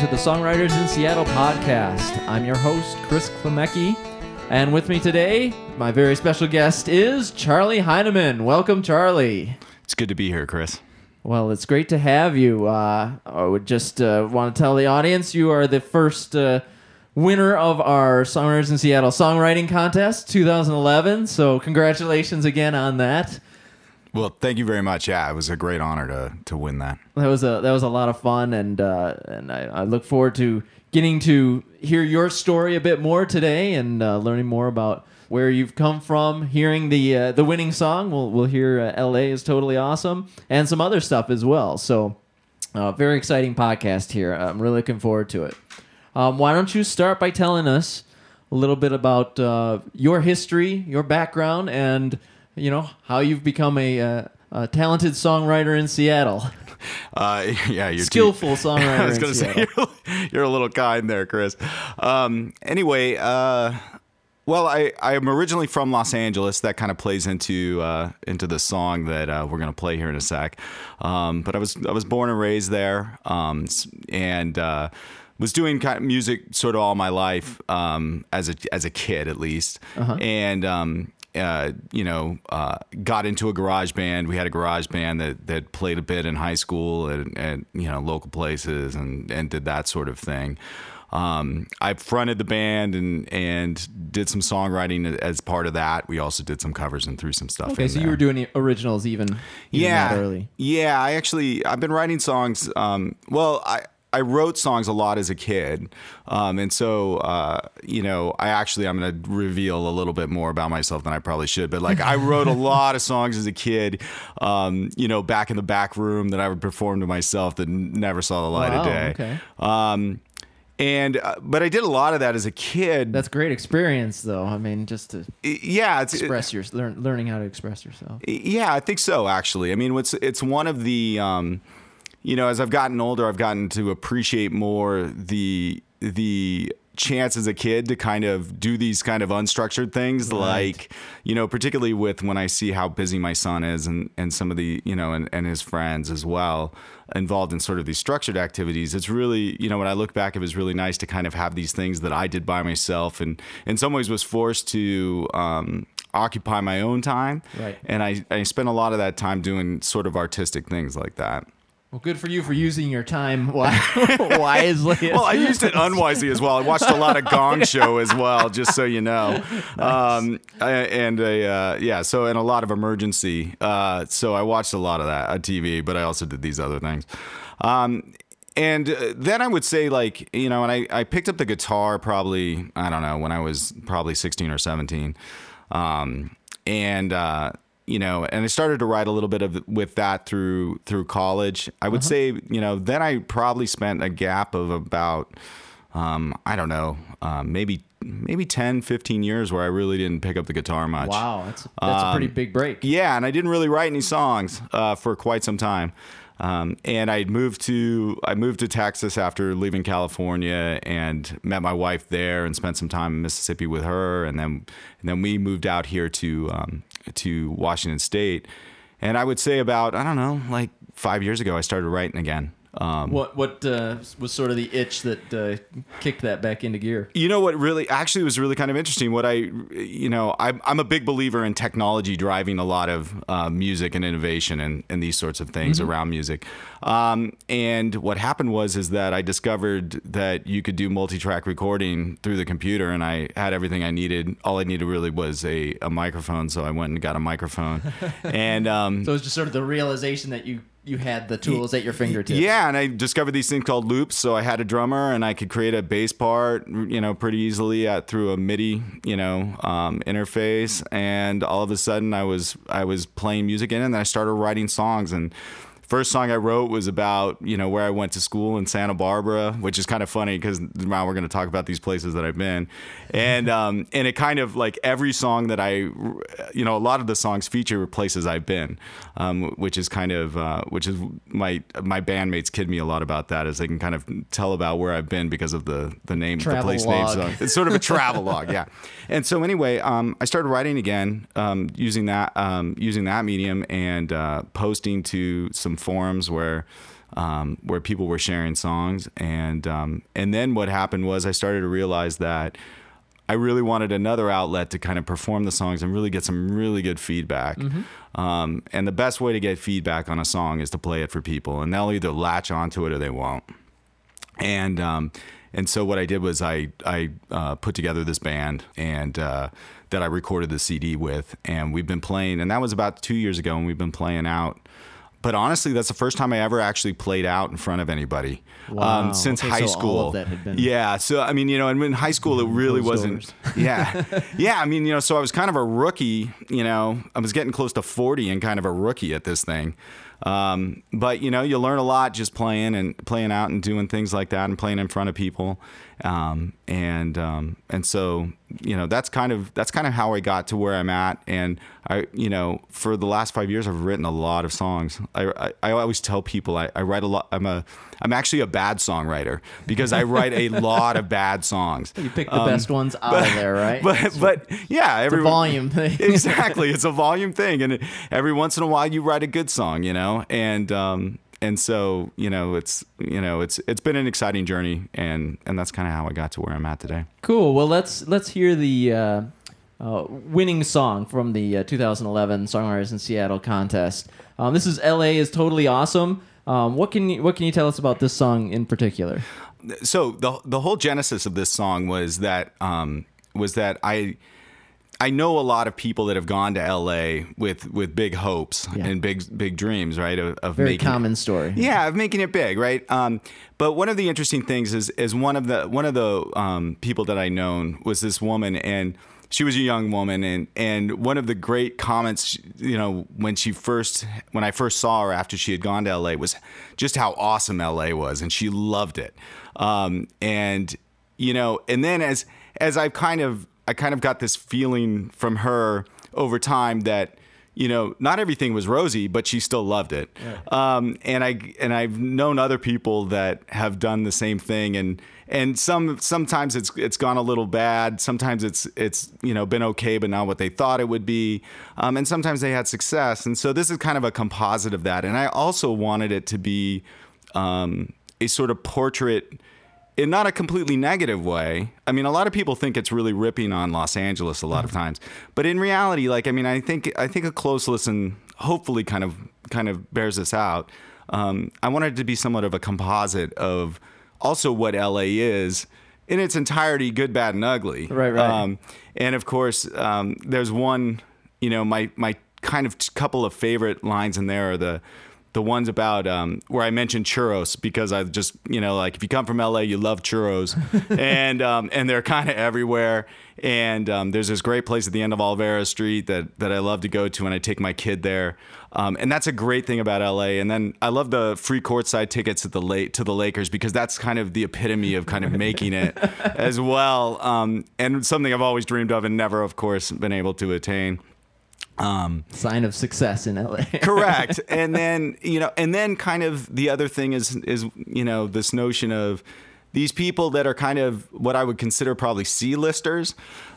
to the Songwriters in Seattle podcast. I'm your host, Chris Klemecki, and with me today, my very special guest is Charlie Heinemann. Welcome, Charlie. It's good to be here, Chris. Well, it's great to have you. Uh, I would just uh, want to tell the audience you are the first uh, winner of our Songwriters in Seattle Songwriting Contest 2011. So, congratulations again on that. Well, thank you very much. Yeah, it was a great honor to to win that. That was a that was a lot of fun, and uh, and I, I look forward to getting to hear your story a bit more today and uh, learning more about where you've come from. Hearing the uh, the winning song, we'll we'll hear uh, "L.A. is totally awesome" and some other stuff as well. So, uh, very exciting podcast here. I'm really looking forward to it. Um, why don't you start by telling us a little bit about uh, your history, your background, and you know how you've become a, uh, a talented songwriter in Seattle. Uh, yeah, you're skillful too, songwriter. I was going to say you're, you're, a little kind there, Chris. Um, anyway, uh, well, I I'm originally from Los Angeles. That kind of plays into uh, into the song that uh, we're going to play here in a sec. Um, but I was I was born and raised there, um, and uh, was doing kind of music sort of all my life um, as a as a kid at least, uh-huh. and um, uh, you know, uh, got into a garage band. We had a garage band that, that played a bit in high school and, and you know local places and, and did that sort of thing. Um, I fronted the band and and did some songwriting as part of that. We also did some covers and threw some stuff. Okay, so there. you were doing originals even, even yeah early. Yeah, I actually I've been writing songs. Um, well, I I wrote songs a lot as a kid, um, and so uh, you know, I actually I'm going to reveal a little bit more about myself than I probably should. But like, I wrote a lot of songs as a kid, um, you know, back in the back room that I would perform to myself that never saw the light wow, of day. Okay. Um, and uh, but I did a lot of that as a kid. That's great experience, though. I mean, just to yeah, it's, express your learn, learning how to express yourself. Yeah, I think so. Actually, I mean, it's it's one of the um, you know, as I've gotten older, I've gotten to appreciate more the the chance as a kid to kind of do these kind of unstructured things right. like you know particularly with when i see how busy my son is and and some of the you know and, and his friends as well involved in sort of these structured activities it's really you know when i look back it was really nice to kind of have these things that i did by myself and in some ways was forced to um, occupy my own time. Right. And i i spent a lot of that time doing sort of artistic things like that well, good for you for using your time wisely. well, I used it unwisely as well. I watched a lot of Gong Show as well, just so you know. Nice. Um, and a, uh, yeah, so and a lot of Emergency. Uh, so I watched a lot of that on TV, but I also did these other things. Um, and uh, then I would say, like, you know, and I, I picked up the guitar probably, I don't know, when I was probably 16 or 17. Um, and, uh, you know, and I started to write a little bit of with that through through college. I would uh-huh. say, you know, then I probably spent a gap of about um, I don't know, um, maybe maybe 10, 15 years where I really didn't pick up the guitar much. Wow, that's that's um, a pretty um, big break. Yeah, and I didn't really write any songs uh, for quite some time. Um, and I moved to I moved to Texas after leaving California and met my wife there and spent some time in Mississippi with her, and then and then we moved out here to um, to Washington State. And I would say about I don't know like five years ago I started writing again. Um, what what uh, was sort of the itch that uh, kicked that back into gear? You know what really actually was really kind of interesting. What I you know I'm I'm a big believer in technology driving a lot of uh, music and innovation and, and these sorts of things mm-hmm. around music. Um, and what happened was is that I discovered that you could do multi-track recording through the computer, and I had everything I needed. All I needed really was a, a microphone, so I went and got a microphone. and um, so it was just sort of the realization that you you had the tools at your fingertips. Yeah, and I discovered these things called loops. So I had a drummer, and I could create a bass part, you know, pretty easily at, through a MIDI, you know, um, interface. And all of a sudden, I was I was playing music in, it, and then I started writing songs and first song I wrote was about you know where I went to school in Santa Barbara, which is kind of funny because now we're going to talk about these places that I've been, and um, and it kind of like every song that I, you know, a lot of the songs feature places I've been, um, which is kind of uh, which is my my bandmates kid me a lot about that as they can kind of tell about where I've been because of the the name travel the place log. names. It's sort of a travel log, yeah. And so anyway, um, I started writing again um, using that um, using that medium and uh, posting to some forums where um, where people were sharing songs, and um, and then what happened was I started to realize that I really wanted another outlet to kind of perform the songs and really get some really good feedback. Um, and the best way to get feedback on a song is to play it for people, and they'll either latch onto it or they won't. And um, and so what I did was I I uh, put together this band and uh, that I recorded the CD with, and we've been playing, and that was about two years ago, and we've been playing out. But honestly, that's the first time I ever actually played out in front of anybody Wow. um, since Okay, high so school. of that had been- yeah, so I mean, you know, and in high school, it really wasn't. Yeah, yeah. I mean, you know, so I was kind of a rookie. You know, I was getting close to forty and kind of a rookie at this thing. Um, but you know, you learn a lot just playing and playing out and doing things like that and playing in front of people. Um, and um, and so you know, that's kind of that's kind of how I got to where I'm at. And I, you know, for the last five years, I've written a lot of songs. I I, I always tell people I, I write a lot. I'm a I'm actually a bad songwriter because I write a lot of bad songs. You pick the best ones out of there, right? Um, But but yeah, it's a every volume thing. exactly. It's a volume thing, and every once in a while you write a good song, you know, and um, and so you know it's you know it's it's been an exciting journey, and and that's kind of how I got to where I'm at today. Cool. Well, let's let's hear the uh, uh, winning song from the uh, 2011 Songwriters in Seattle contest. Um, this is "L.A. is totally awesome." Um, what can you what can you tell us about this song in particular? So the the whole genesis of this song was that um, was that I. I know a lot of people that have gone to LA with with big hopes Yeah. and big big dreams, right? Of, of Very making common story. Yeah, of making it big, right? Um, but one of the interesting things is is one of the one of the um, people that I known was this woman, and she was a young woman, and and one of the great comments, you know, when she first when I first saw her after she had gone to LA was just how awesome LA was, and she loved it. Um, and you know, and then as as I've kind of I kind of got this feeling from her over time that you know not everything was rosy, but she still loved it. Um, and I and I've known other people that have done the same thing, and and some sometimes it's it's gone a little bad. Sometimes it's it's you know been okay, but not what they thought it would be. Um, and sometimes they had success, and so this is kind of a composite of that. And I also wanted it to be um, a sort of portrait in not a completely negative way. I mean, a lot of people think it's really ripping on Los Angeles a lot of times, but in reality, like I mean, I think I think a close listen hopefully kind of kind of bears this out. Um, I wanted it to be somewhat of a composite of also what LA is in its entirety, good, bad, and ugly. Right, right. Um, and of course, um, there's one, you know, my my kind of couple of favorite lines in there are the the ones about um, where I mentioned churros because I just you know like if you come from LA you love churros. And um, and they're kind of everywhere. And um, there's this great place at the end of Olvera Street that that I love to go to and I take my kid there. Um, and that's a great thing about LA and then I love the free courtside tickets at the late to the Lakers because that's kind of the epitome of kind of making it as well. Um, and something I've always dreamed of and never of course been able to attain. Um, Sign of success in LA. correct and then you know and then kind of the other thing is is you know this notion of these people that are kind of what i would consider probably c-listers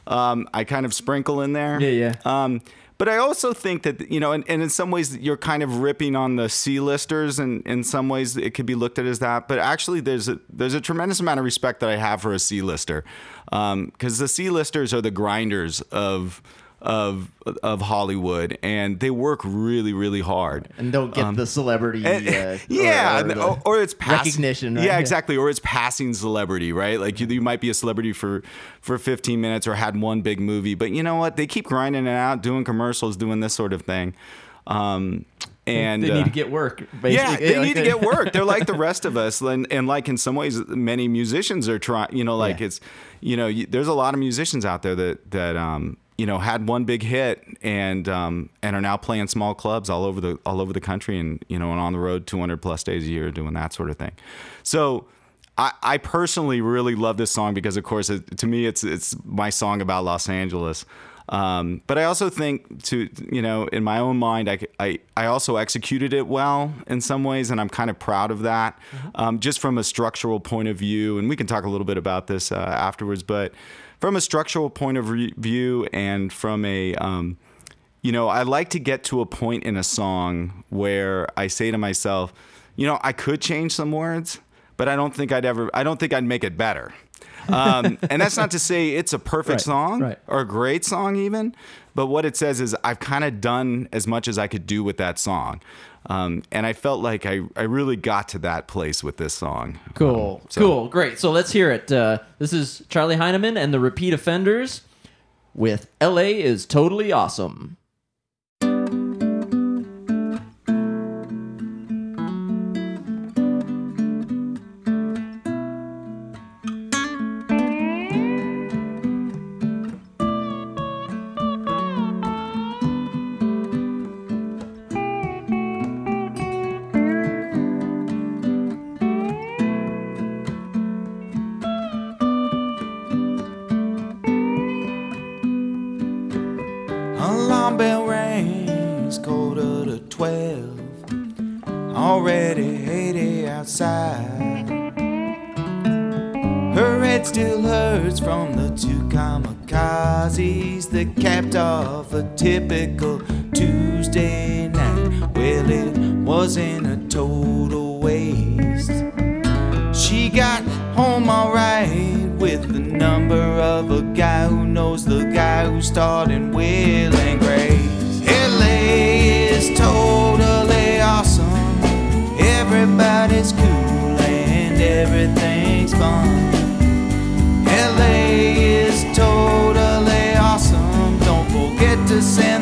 um, i kind of sprinkle in there Yeah, yeah. um, but I also think that you know, and, and in some ways you're kind of ripping on the C-listers, and in some ways it could be looked at as that. But actually, there's a there's a tremendous amount of respect that I have for a C-lister, because the C-listers are the grinders of of of Hollywood, and they work really really hard. and don't get the celebrity. And- uh, yeah, or, or, or, the or it's pass- recognition. Right? Yeah, exactly. Or it's passing celebrity, right? Like you, you might be a celebrity for for 15 minutes or had one big movie, but you know what? They keep grinding it out, doing commercials, doing this sort of thing. Um, and They uh, need to get work. Basically. yeah, they Like need to get work. They're like the rest of us, and, and like in some ways, many musicians are trying. You know, like Yeah. it's, you know, you, there's a lot of musicians out there that that um, you know had one big hit and um, and are now playing small clubs all over the all over the country, and you know, and on the road 200 plus days a year doing that sort of thing. So. I, I personally really love this song because, of course, it, to me, it's it's my song about Los Angeles. Um, but I also think to you know in my own mind I, I, I also executed it well in some ways and I'm kind of proud of that um, just from a structural point of view and we can talk a little bit about this uh, afterwards but from a structural point of re- view and from a um, you know I like to get to a point in a song where I say to myself you know, I could change some words, but I don't think I'd ever. I don't think I'd make it better. Um, and that's not to say it's a perfect Right, song right. or a great song, even. But what it says is I've kind of done as much as I could do with that song. Um, and I felt like I, I really got to that place with this song. Cool. Um, so- Cool. Great. So let's hear it. Uh, this is Charlie Heinemann and the Repeat Offenders with LA is totally awesome. Everything's fun. LA is totally awesome. Don't forget to send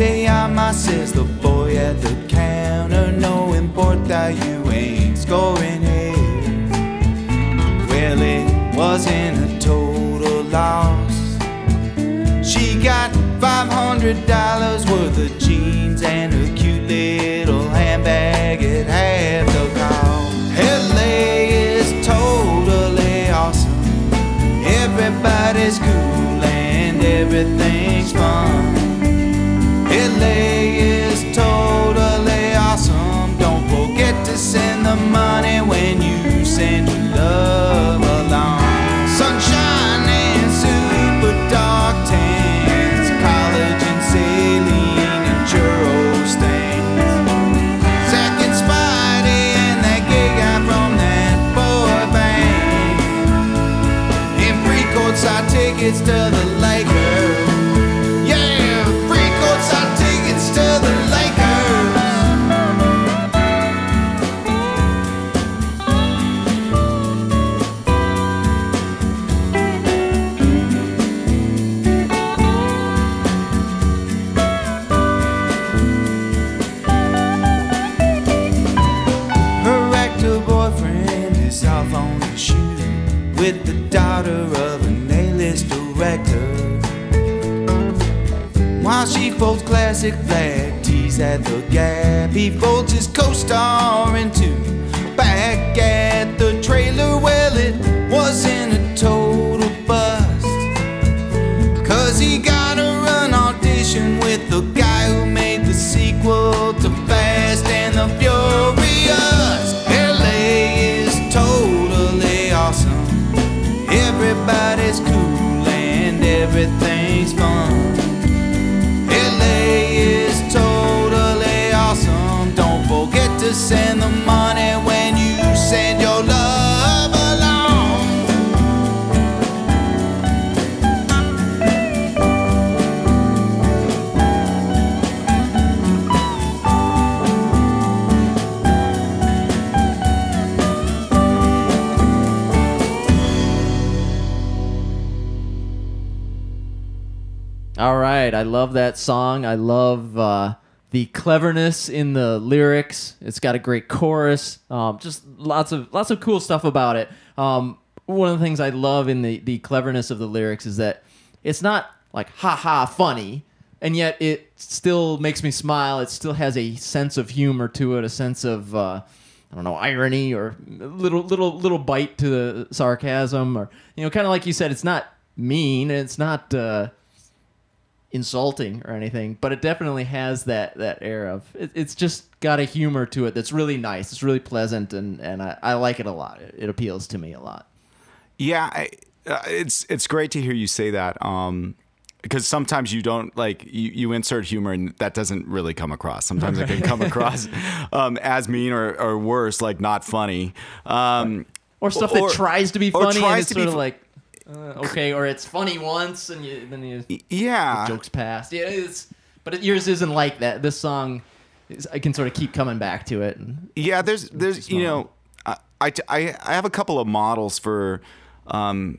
Te llamas, says the boy at the counter. No importa, you ain't scoring here. Well, it wasn't a total loss. She got $500 worth of jeans and a cute little handbag at half the cost. LA is totally awesome. Everybody's cool and everything's fun. Love that song. I love uh, the cleverness in the lyrics. It's got a great chorus. Um, just lots of lots of cool stuff about it. Um, one of the things I love in the the cleverness of the lyrics is that it's not like ha ha funny, and yet it still makes me smile. It still has a sense of humor to it, a sense of uh, I don't know irony or little little little bite to the sarcasm, or you know, kind of like you said, it's not mean, it's not. Uh, insulting or anything, but it definitely has that that air of it, it's just got a humor to it that's really nice. It's really pleasant, and and I, I like it a lot. It, it appeals to me a lot. Yeah, I, uh, it's it's great to hear you say that. Um, because sometimes you don't like you, you insert humor and that doesn't really come across. Sometimes it can come across um, as mean or, or worse, like not funny. Um, Or stuff that tries to be or funny and tries it's to sort be of like uh, okay, or it's funny once and you, then you yeah, jokes past. Yeah, it's but it, yours isn't like that. This song, is, I can sort of keep coming back to it. And, Yeah, there's there's you know, I, I I have a couple of models for um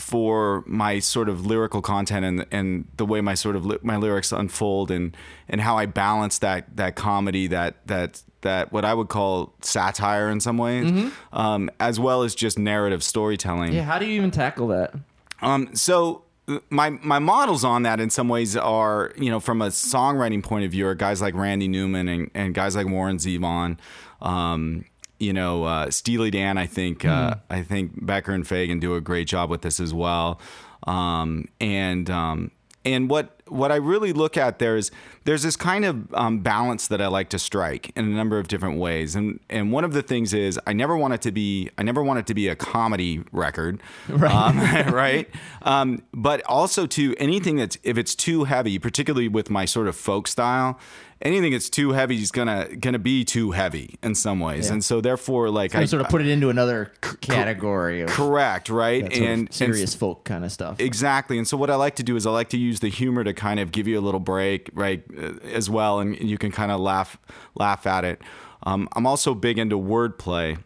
for my sort of lyrical content and and the way my sort of li- my lyrics unfold and and how I balance that that comedy that that that what I would call satire in some ways, um, as well as just narrative storytelling. yeah, how do you even tackle that? Um, so uh, my my models on that in some ways are you know from a songwriting point of view are guys like Randy Newman and, and guys like Warren Zevon. Um, you know, uh, Steely Dan. I think uh, I think Becker and Fagen do a great job with this as well. Um, and um, and what what I really look at there is there's this kind of um, balance that I like to strike in a number of different ways, and and one of the things is I never want it to be I never want it to be a comedy record, right? Um, right? Um, but also to anything that's if it's too heavy, particularly with my sort of folk style, anything that's too heavy is gonna gonna be too heavy in some ways, Yeah. and so therefore like I sort of put it into another c- category of correct right that sort of and and serious folk kind of stuff. Exactly. And so what I like to do is I like to use the humor to kind of give you a little break, right, uh, as well, and you can kind of laugh laugh at it. Um, I'm also big into wordplay.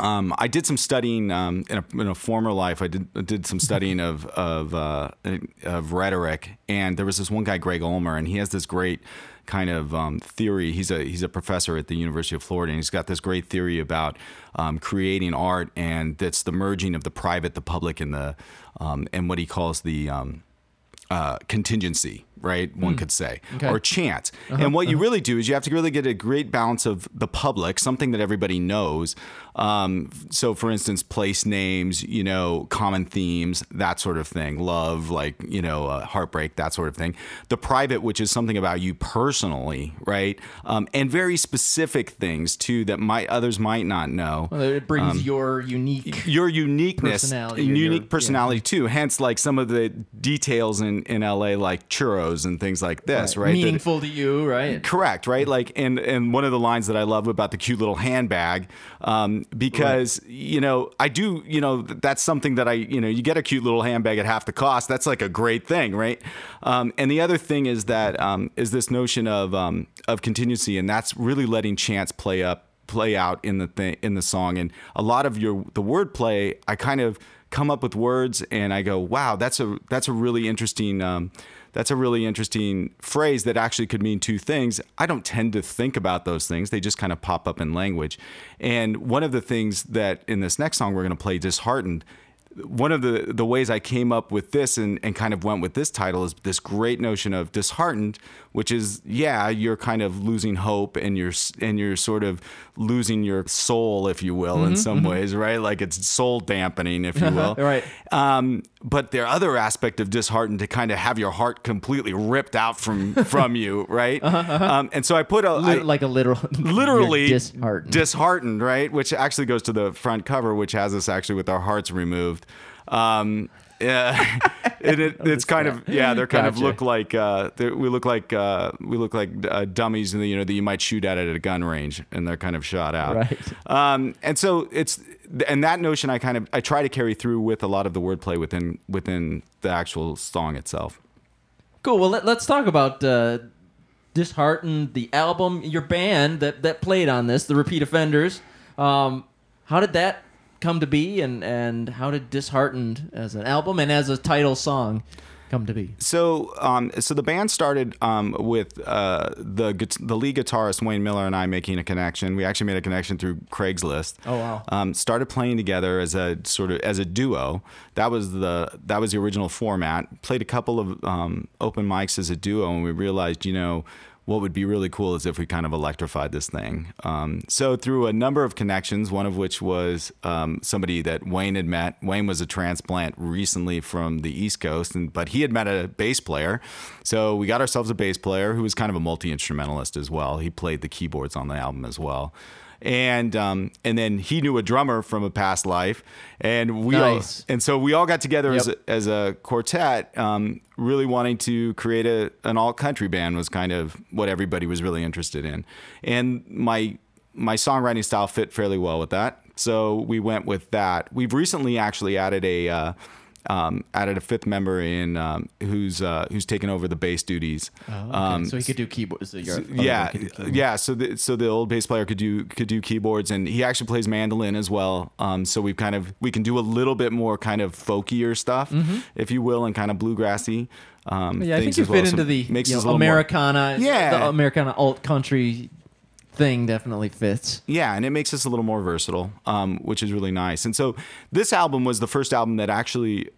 Um, I did some studying um, in, a, in a former life. I did did some studying of of, uh, of rhetoric, and there was this one guy, Greg Ulmer, and he has this great kind of um, theory. He's a he's a professor at the University of Florida, and he's got this great theory about um, creating art, and that's the merging of the private, the public, and the um, and what he calls the um, uh, contingency, right? One could say, Okay. or chance. and what you really do is you have to really get a great balance of the public, something that everybody knows. Um, so, for instance, place names, you know, common themes, that sort of thing, love, like you know, uh, heartbreak, that sort of thing. The private, which is something about you personally, right? Um, and very specific things too that might others might not know Well, it brings your unique. your uniqueness, Personality unique your- personality too. Hence, like some of the details in in LA, like churros and things like this, right? That- meaningful to you, right? correct, right? Like, and and one of the lines that I love about the cute little handbag, um, because you know I do, you know, that's something that I, you know, you get a cute little handbag at half the cost. That's like a great thing, right? Um, and the other thing is that um, is this notion of um, of contingency, and that's really letting chance play up play out in the thing in the song and a lot of your the wordplay i kind of come up with words and i go wow that's a that's a really interesting um, that's a really interesting phrase that actually could mean two things. I don't tend to think about those things. They just kind of pop up in language. And one of the things that in this next song we're going to play disheartened one of the the ways I came up with this and, and kind of went with this title is this great notion of disheartened, which is yeah, you're kind of losing hope and you're and you're sort of losing your soul, if you will, in some ways, right? Like it's soul dampening, if you will, Right. Um, but the other aspect of disheartened to kind of have your heart completely ripped out from from you, right? Um, and so I put a I- like a literal, literally disheartened. disheartened, right? Which actually goes to the front cover, which has us actually with our hearts removed. Um, yeah, and it, it's kind of yeah, they're kind of look like uh, we look like uh, we look like uh, dummies, and you know that you might shoot at it at a gun range, and they're kind of shot out. Right. Um, and so it's and that notion I kind of I try to carry through with a lot of the wordplay within within the actual song itself. Cool. Well, let, let's talk about uh, Disheartened, the album, your band that, that played on this, the Repeat Offenders. Um, how did that come to be, and, and how did Disheartened as an album and as a title song come to be? So, um, so the band started um, with uh, the the lead guitarist Wayne Miller and I making a connection. We actually made a connection through Craigslist. Oh, wow. Um, started playing together as a sort of as a duo. That was the that was the original format. Played a couple of um, open mics as a duo, and we realized, you know. What would be really cool is if we kind of electrified this thing. Um, so through a number of connections, one of which was um, somebody that Wayne had met. Wayne was a transplant recently from the East Coast, and but he had met a bass player. So we got ourselves a bass player who was kind of a multi instrumentalist as well. He played the keyboards on the album as well. And um, and then he knew a drummer from a past life, and we Nice. all and so we all got together as, a, as a quartet, um, really wanting to create a an alt country band was kind of what everybody was really interested in, and my my songwriting style fit fairly well with that. So we went with that. We've recently actually added a uh, um, added a fifth member in um, who's uh, who's taken over the bass duties. Um, so he could do keyboards. So yeah, one do keyboards. yeah. So the so the old bass player could do could do keyboards, and he actually plays mandolin as well. Um, so we've kind of we can do a little bit more kind of folkier stuff, if you will, and kind of bluegrassy. Um, Yeah, I think you as well. fit So into the you know, a little more- Americana. Yeah. the Americana alt country thing definitely fits. Yeah, and it makes us a little more versatile, um, which is really nice. And so this album was the first album that actually,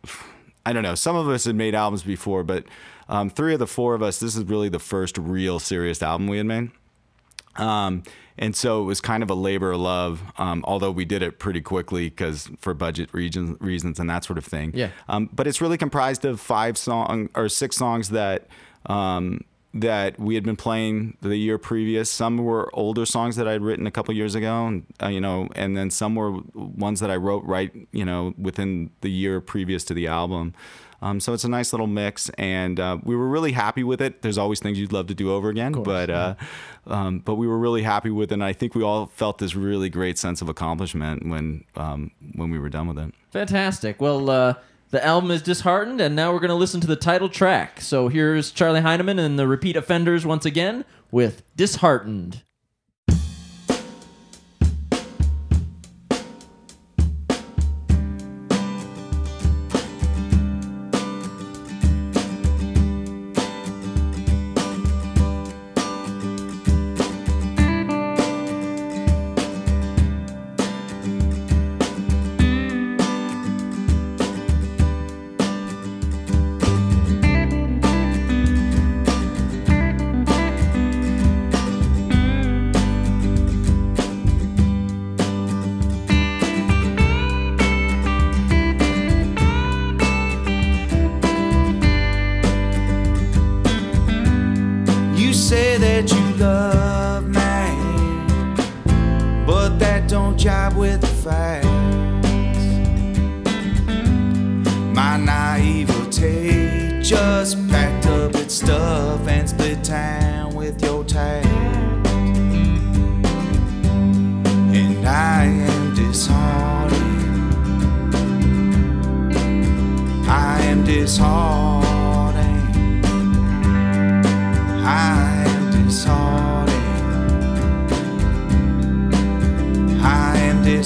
I don't know, some of us had made albums before, but um, three of the four of us, this is really the first real serious album we had made. Um, and so it was kind of a labor of love, um, although we did it pretty quickly because for budget regions, reasons and that sort of thing. Yeah. Um, but it's really comprised of five song or six songs that um, that we had been playing the year previous. Some were older songs that I'd written a couple years ago, and uh, you know, and then some were ones that I wrote right, you know, within the year previous to the album. Um, so it's a nice little mix, and uh, we were really happy with it. There's always things you'd love to do over again, but uh, um, but we were really happy with it. And I think we all felt this really great sense of accomplishment when um, when we were done with it. Fantastic. Well, uh, the album is disheartened, and now we're going to listen to the title track. So here's Charlie Heinemann and the Repeat Offenders once again with Disheartened.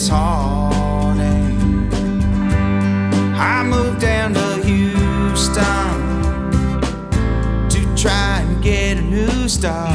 Disheartened. I moved down to Houston to try and get a new start.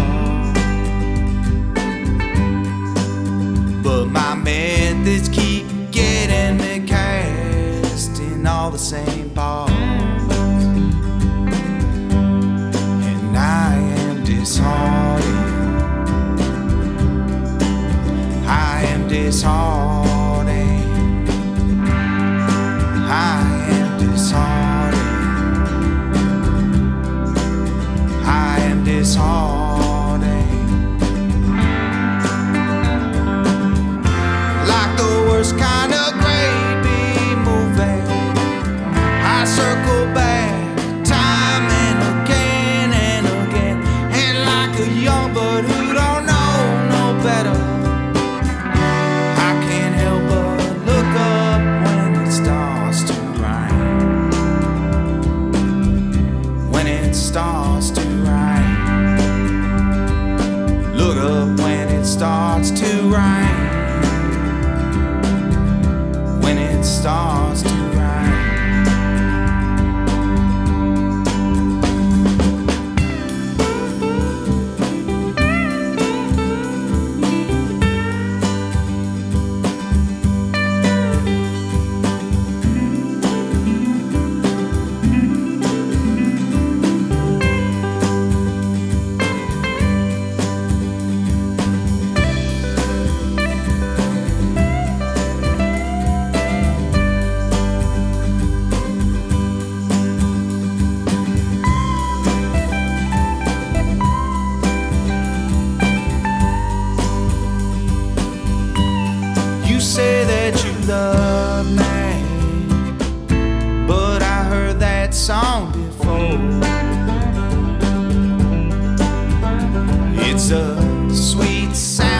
sweet sound.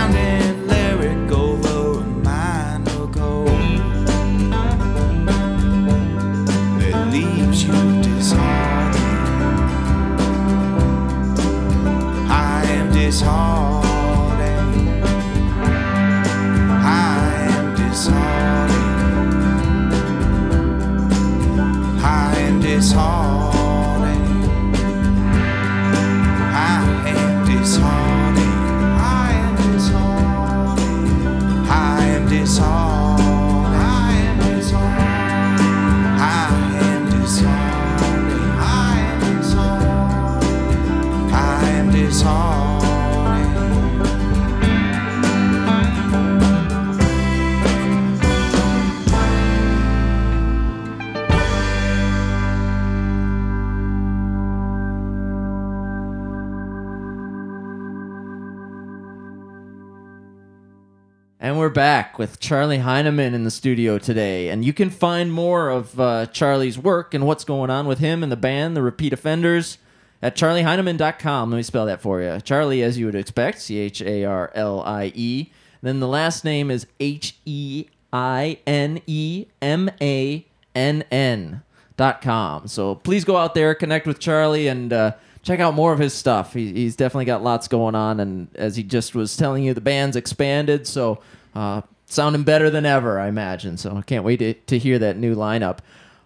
With Charlie Heinemann in the studio today. And you can find more of uh, Charlie's work and what's going on with him and the band, The Repeat Offenders, at charlieheinemann.com. Let me spell that for you. Charlie, as you would expect, C H A R L I E. Then the last name is H E I N E M A N N dot com. So please go out there, connect with Charlie, and uh, check out more of his stuff. He, he's definitely got lots going on, and as he just was telling you, the band's expanded, so uh, sounding better than ever, I imagine. So I can't wait to, to hear that new lineup.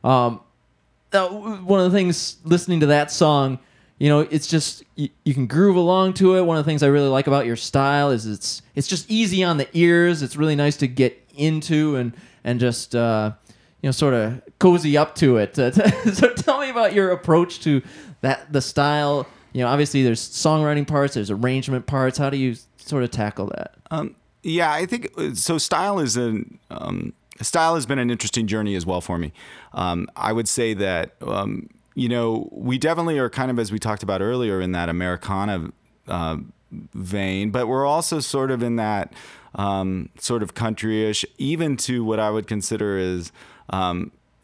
Um, now, one of the things listening to that song, you know, it's just you, you can groove along to it. One of the things I really like about your style is it's it's just easy on the ears. It's really nice to get into and and just uh, you know sort of cozy up to it. Uh, so tell me about your approach to that the style. You know, obviously there's songwriting parts, there's arrangement parts. How do you sort of tackle that? Um, yeah, I think uh, so. Style is an um, style has been an interesting journey as well for me. Um, I would say that um, you know we definitely are kind of as we talked about earlier in that Americana uh, vein, but we're also sort of in that um, sort of countryish, even to what I would consider is.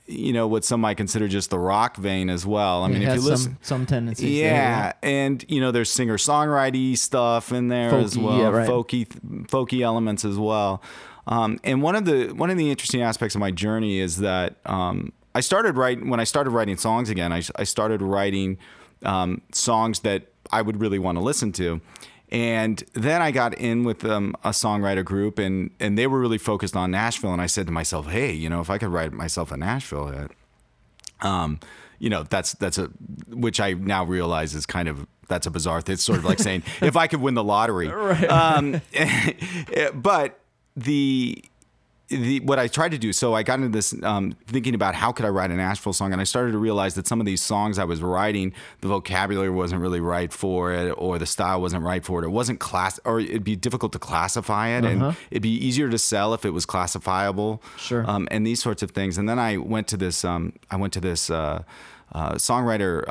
You know what some might consider just the rock vein as well. I mean, if you listen, some some tendencies. there, yeah, and you know, there's singer songwriting stuff in there as well, yeah, right. folky, folky elements as well. Um, and one of the one of the interesting aspects of my journey is that um, I started writing when I started writing songs again. I, I started writing um, songs that I would really want to listen to. And then I got in with um, a songwriter group, and, and they were really focused on Nashville. And I said to myself, "Hey, you know, if I could write myself a Nashville hit, um, you know, that's that's a which I now realize is kind of that's a bizarre. thing. It's sort of like saying if I could win the lottery. Right. Um, but the the what I tried to do, so I got into this um, thinking about how could I write a Nashville song, and I started to realize that some of these songs I was writing, the vocabulary wasn't really right for it, or the style wasn't right for it. It wasn't class, or it'd be difficult to classify it, and it'd be easier to sell if it was classifiable. Sure. Um, and these sorts of things. And then I went to this. Um, I went to this uh, uh, songwriter.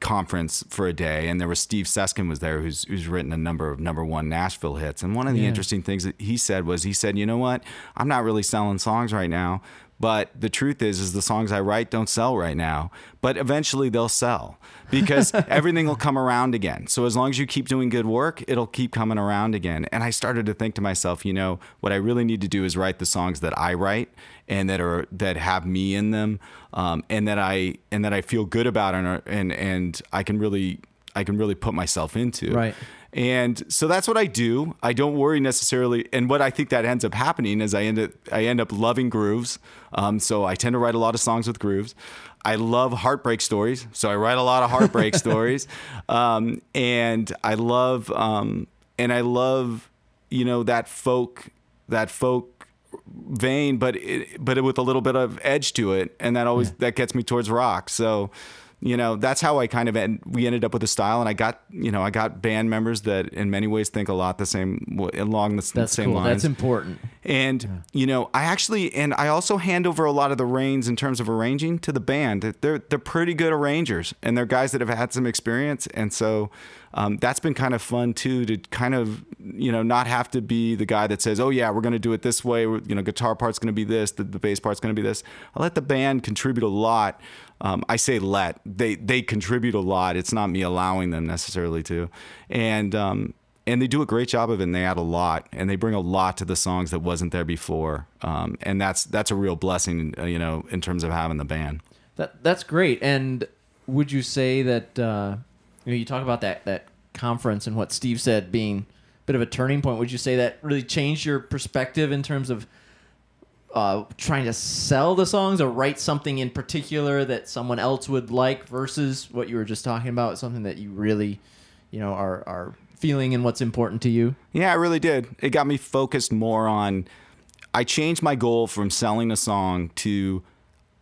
Conference for a day and there was Steve Seskin was there who's who's written a number of number one Nashville hits and one of the Yeah. interesting things that he said was he said you know what I'm not really selling songs right now but the truth is is the songs I write don't sell right now but eventually they'll sell because everything will come around again. So as long as you keep doing good work it'll keep coming around again. And I started to think to myself you know what I really need to do is write the songs that I write and that are that have me in them um, and that I and that I feel good about and and and I can really I can really put myself into. Right. And so that's what I do. I don't worry necessarily. And what I think that ends up happening is I end up I end up loving grooves. Um, so I tend to write a lot of songs with grooves. I love heartbreak stories, so I write a lot of heartbreak stories. Um, and I love um, and I love you know that folk that folk vein, but it, but it with a little bit of edge to it, and that always that gets me towards rock. So, you know, that's how I kind of end, we ended up with a style, and I got you know I got band members that in many ways think a lot the same along the That's same cool. lines. That's important. And you know, I actually and I also hand over a lot of the reins in terms of arranging to the band. They're they're pretty good arrangers, and they're guys that have had some experience. And so, um, that's been kind of fun too to kind of you know not have to be the guy that says, oh yeah, we're going to do it this way. You know, guitar part's going to be this, the, the bass part's going to be this. I let the band contribute a lot. Um, I say let they they contribute a lot. It's not me allowing them necessarily to, and um, and they do a great job of it. and They add a lot, and they bring a lot to the songs that wasn't there before. Um, and that's that's a real blessing, uh, you know, in terms of having the band. That that's great. And would you say that uh, you know you talk about that that conference and what Steve said being a bit of a turning point? Would you say that really changed your perspective in terms of uh, trying to sell the songs or write something in particular that someone else would like versus what you were just talking about, something that you really, you know, are are feeling and what's important to you? Yeah, I really did. It got me focused more on. I changed my goal from selling a song to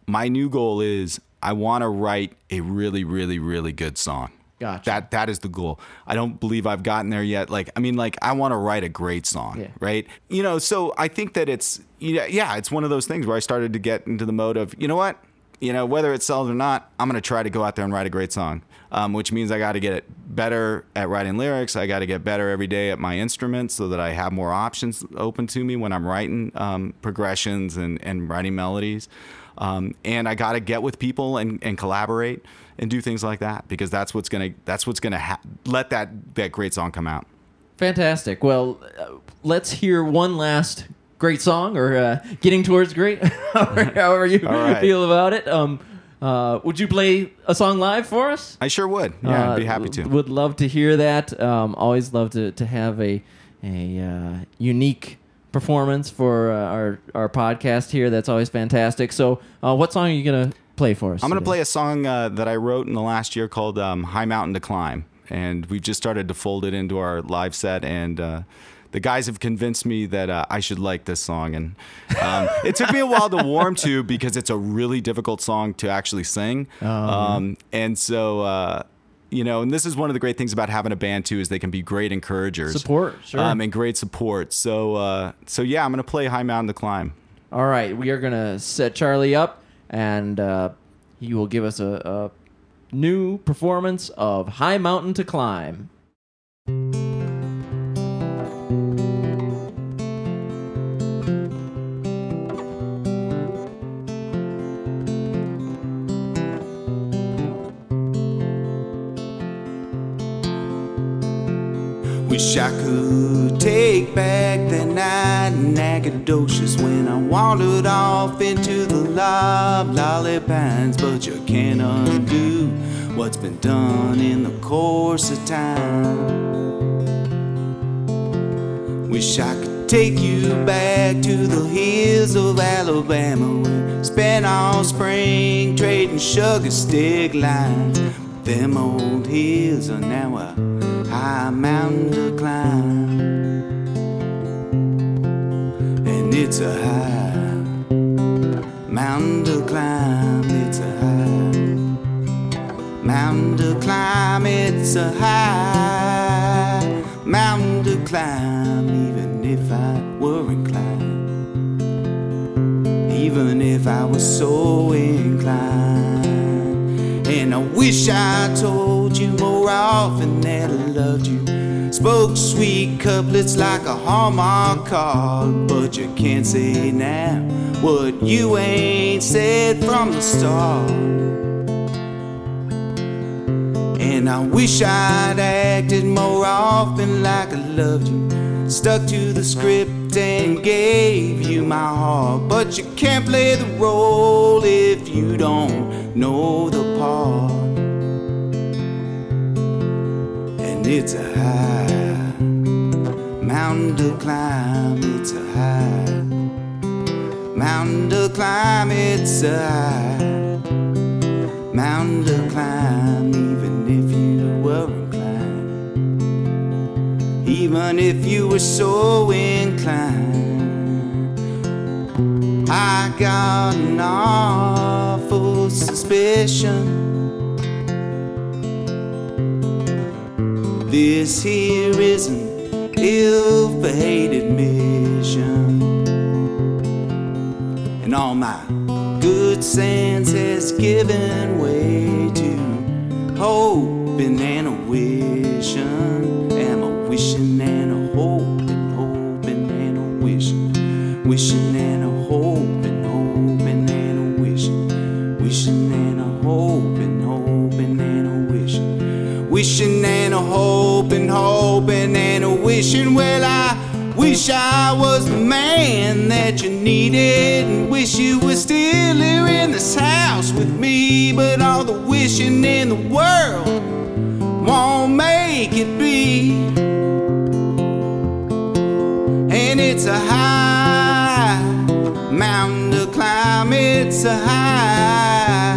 my new goal is I want to write a really, really, really good song. Gotcha. That that is the goal. I don't believe I've gotten there yet. Like I mean, like I want to write a great song, Yeah. right? You know, so I think that it's yeah, yeah, it's one of those things where I started to get into the mode of you know what, you know, whether it sells or not, I'm gonna try to go out there and write a great song. Um, which means I got to get better at writing lyrics. I got to get better every day at my instrument so that I have more options open to me when I'm writing um, progressions and, and writing melodies. Um, and I got to get with people and, and collaborate and do things like that because that's what's gonna that's what's gonna ha- let that that great song come out. Fantastic. Well, uh, let's hear one last great song or uh, getting towards great, however, you right. feel about it. Um, uh, would you play a song live for us? I sure would. Yeah, I'd be Uh, happy to. Would love to hear that. Um, always love to, to have a a uh, unique performance for uh, our our podcast here. That's always fantastic. So, uh, what song are you gonna play for us? I'm gonna today? play a song uh, that I wrote in the last year called um, "High Mountain to Climb," and we've just started to fold it into our live set and. Uh, the guys have convinced me that uh, I should like this song, and um, it took me a while to warm to because it's a really difficult song to actually sing. Um, and so, uh, you know, and this is one of the great things about having a band too is they can be great encouragers, Support, sure. um, and great support. So, uh, so yeah, I'm gonna play "High Mountain to Climb." All right, we are gonna set Charlie up, and uh, he will give us a, a new performance of "High Mountain to Climb." I could take back that night in Nacogdoches when I wandered off into the loblolly pines, but you can't undo what's been done in the course of time. Wish I could take you back to the hills of Alabama where spent all spring trading sugar stick lines. Them old hills are now a high mountain to climb, and it's a high mountain to climb. It's a high mountain to climb. It's a high mountain to climb, even if I were inclined. Even if I was so inclined. And I wish I told you more often that I loved you. Spoke sweet couplets like a Hallmark card, but you can't say now what you ain't said from the start. And I wish I'd acted more often like I loved you. Stuck to the script and gave you my heart. But you can't play the role if you don't know the part. It's a high mountain to climb. It's a high mountain to climb. It's a high mountain to climb, even if you were inclined. Even if you were so inclined, I got an awful suspicion. This here is an ill-fated mission, And all my good sense has given way to hope, and a wishing. Am a wishing and a hoping, hoping and a wishing, wishing and a hoping, hoping and a wishing, wishing and a hoping, hoping and a wishing, wishing and a hoping wishing. Well, I wish I was the man that you needed, and wish you were still here in this house with me. But all the wishing in the world won't make it be. And it's a high mountain to climb, it's a high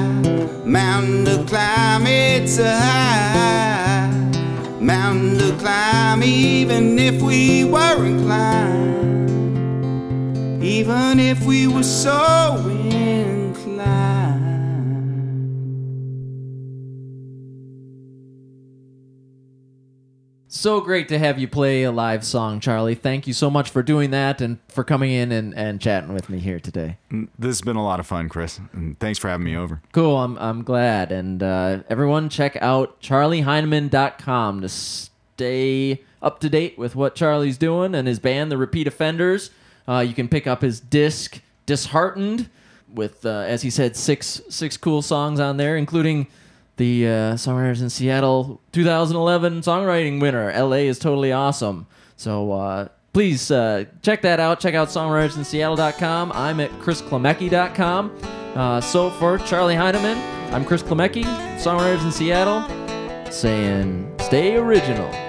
mountain to climb, it's a high to climb, even if we were inclined, even if we were so inclined. So great to have you play a live song, Charlie. Thank you so much for doing that and for coming in and, and chatting with me here today. This has been a lot of fun, Chris, and thanks for having me over. Cool. I'm, I'm glad. And uh, everyone, check out charlieheinemann.com to stay up to date with what Charlie's doing and his band, The Repeat Offenders. Uh, you can pick up his disc, Disheartened, with, uh, as he said, six six cool songs on there, including the uh, Songwriters in Seattle 2011 songwriting winner. LA is totally awesome. So uh, please uh, check that out. Check out songwritersinseattle.com. I'm at chrisklemecki.com. Uh, so for Charlie Heinemann, I'm Chris Klemecki, Songwriters in Seattle, saying stay original.